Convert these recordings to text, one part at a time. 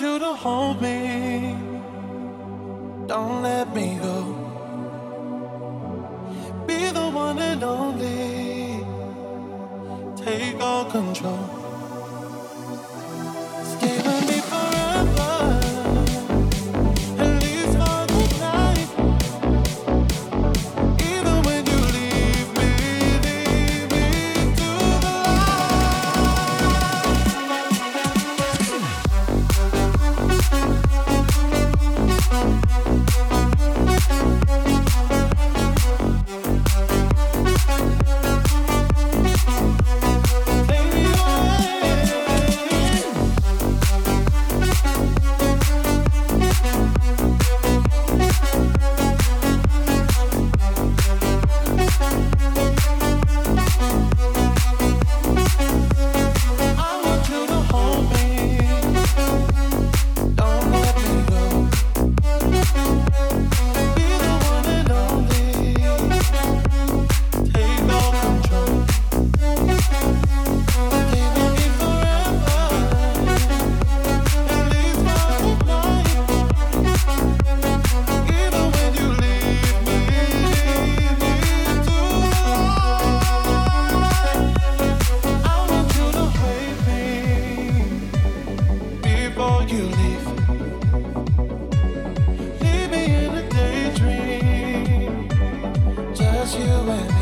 you to hold me. Don't let me go. Be the one and only. Take all control. you and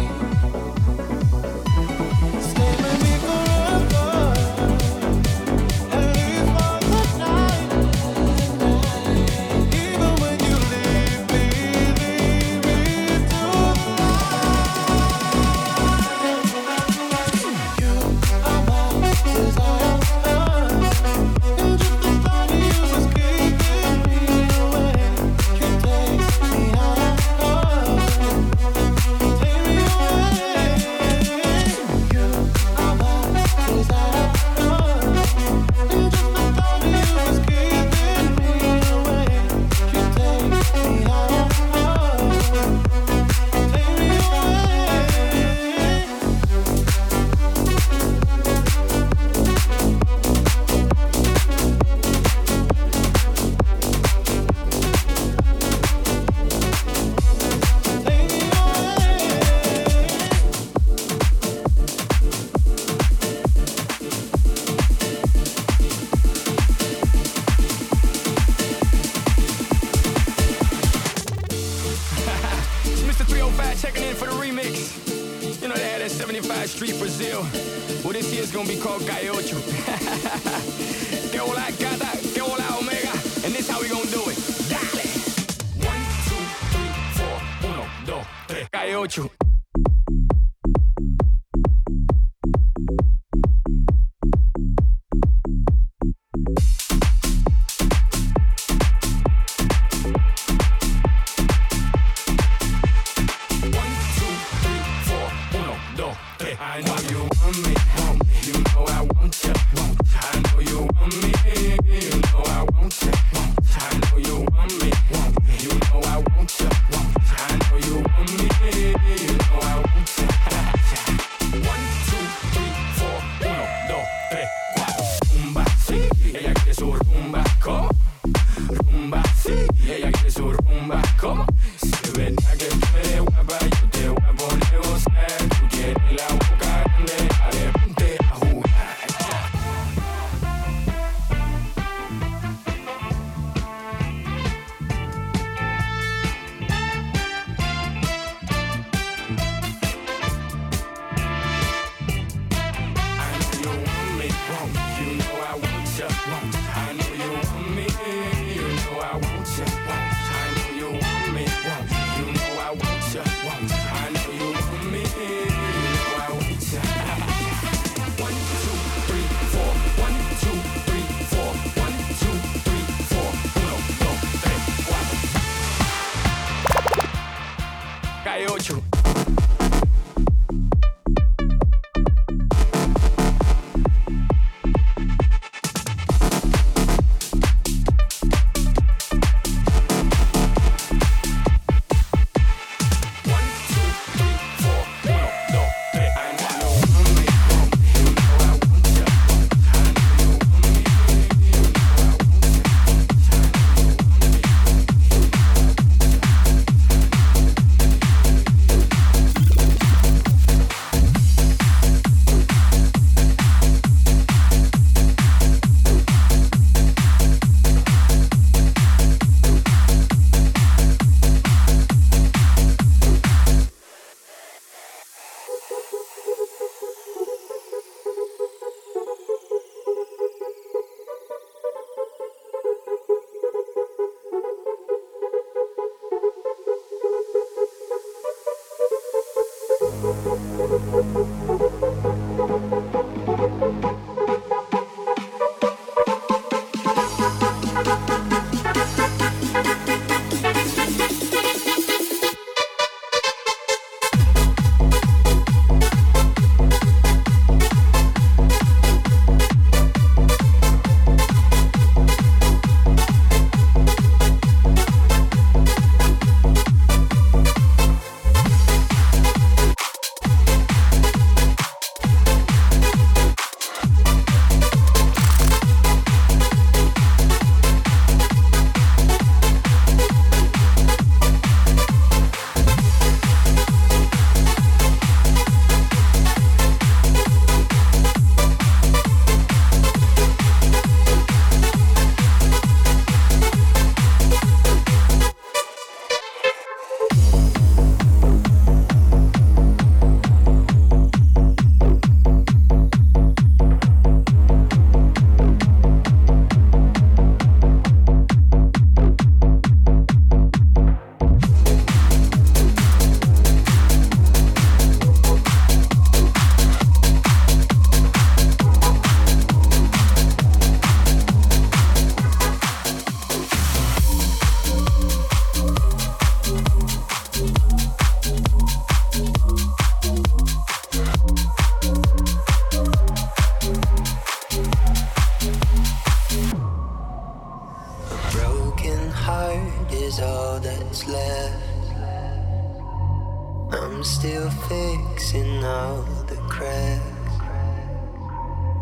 I'm still fixing all the cracks.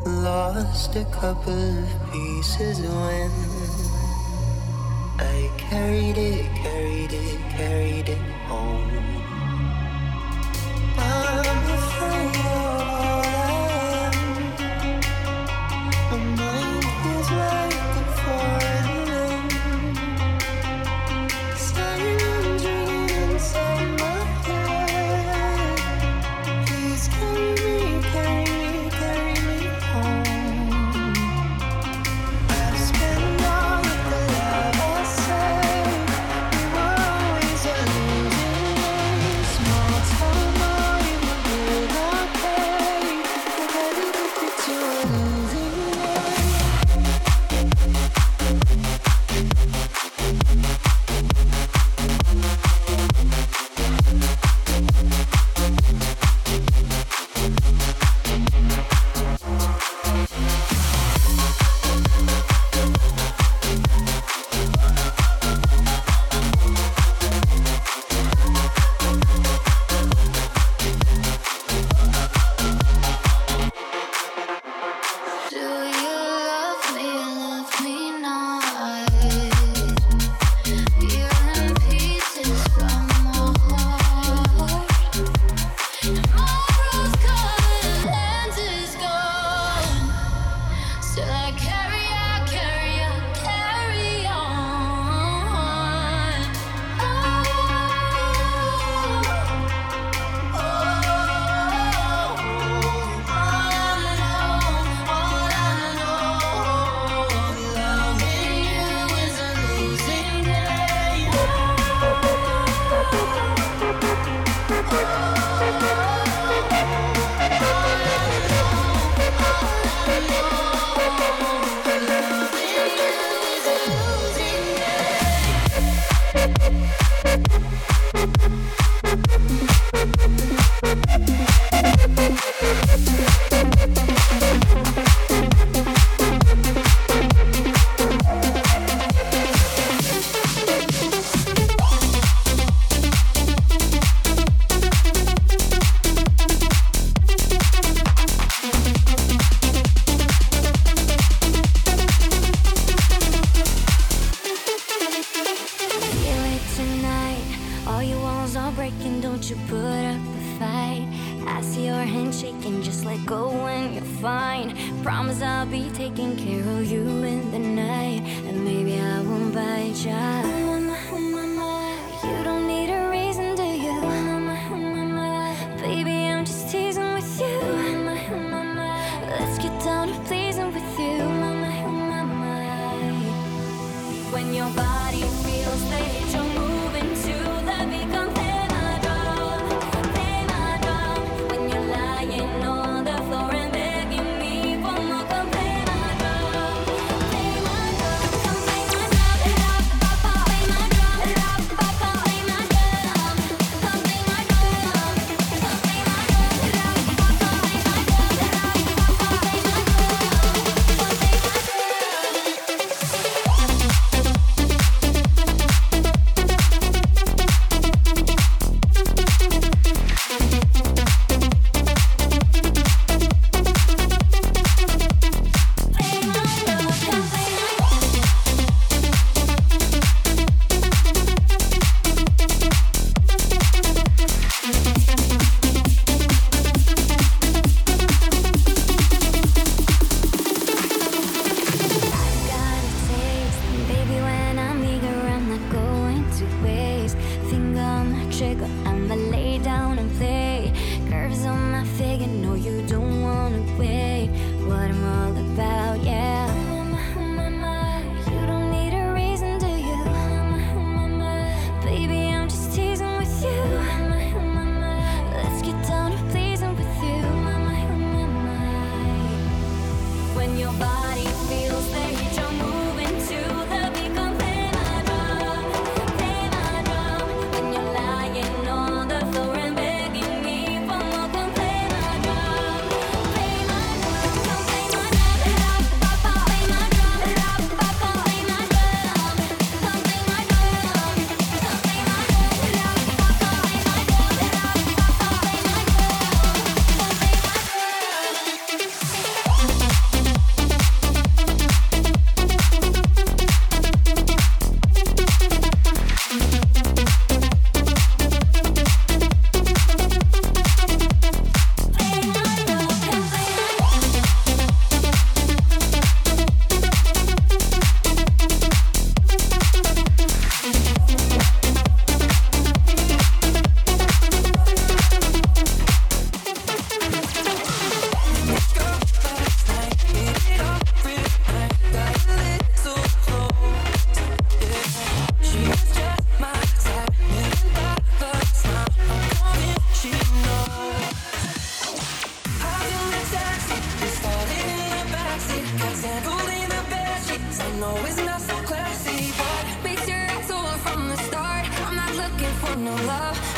Lost a couple of pieces when I carried it, carried it, carried it home. no love.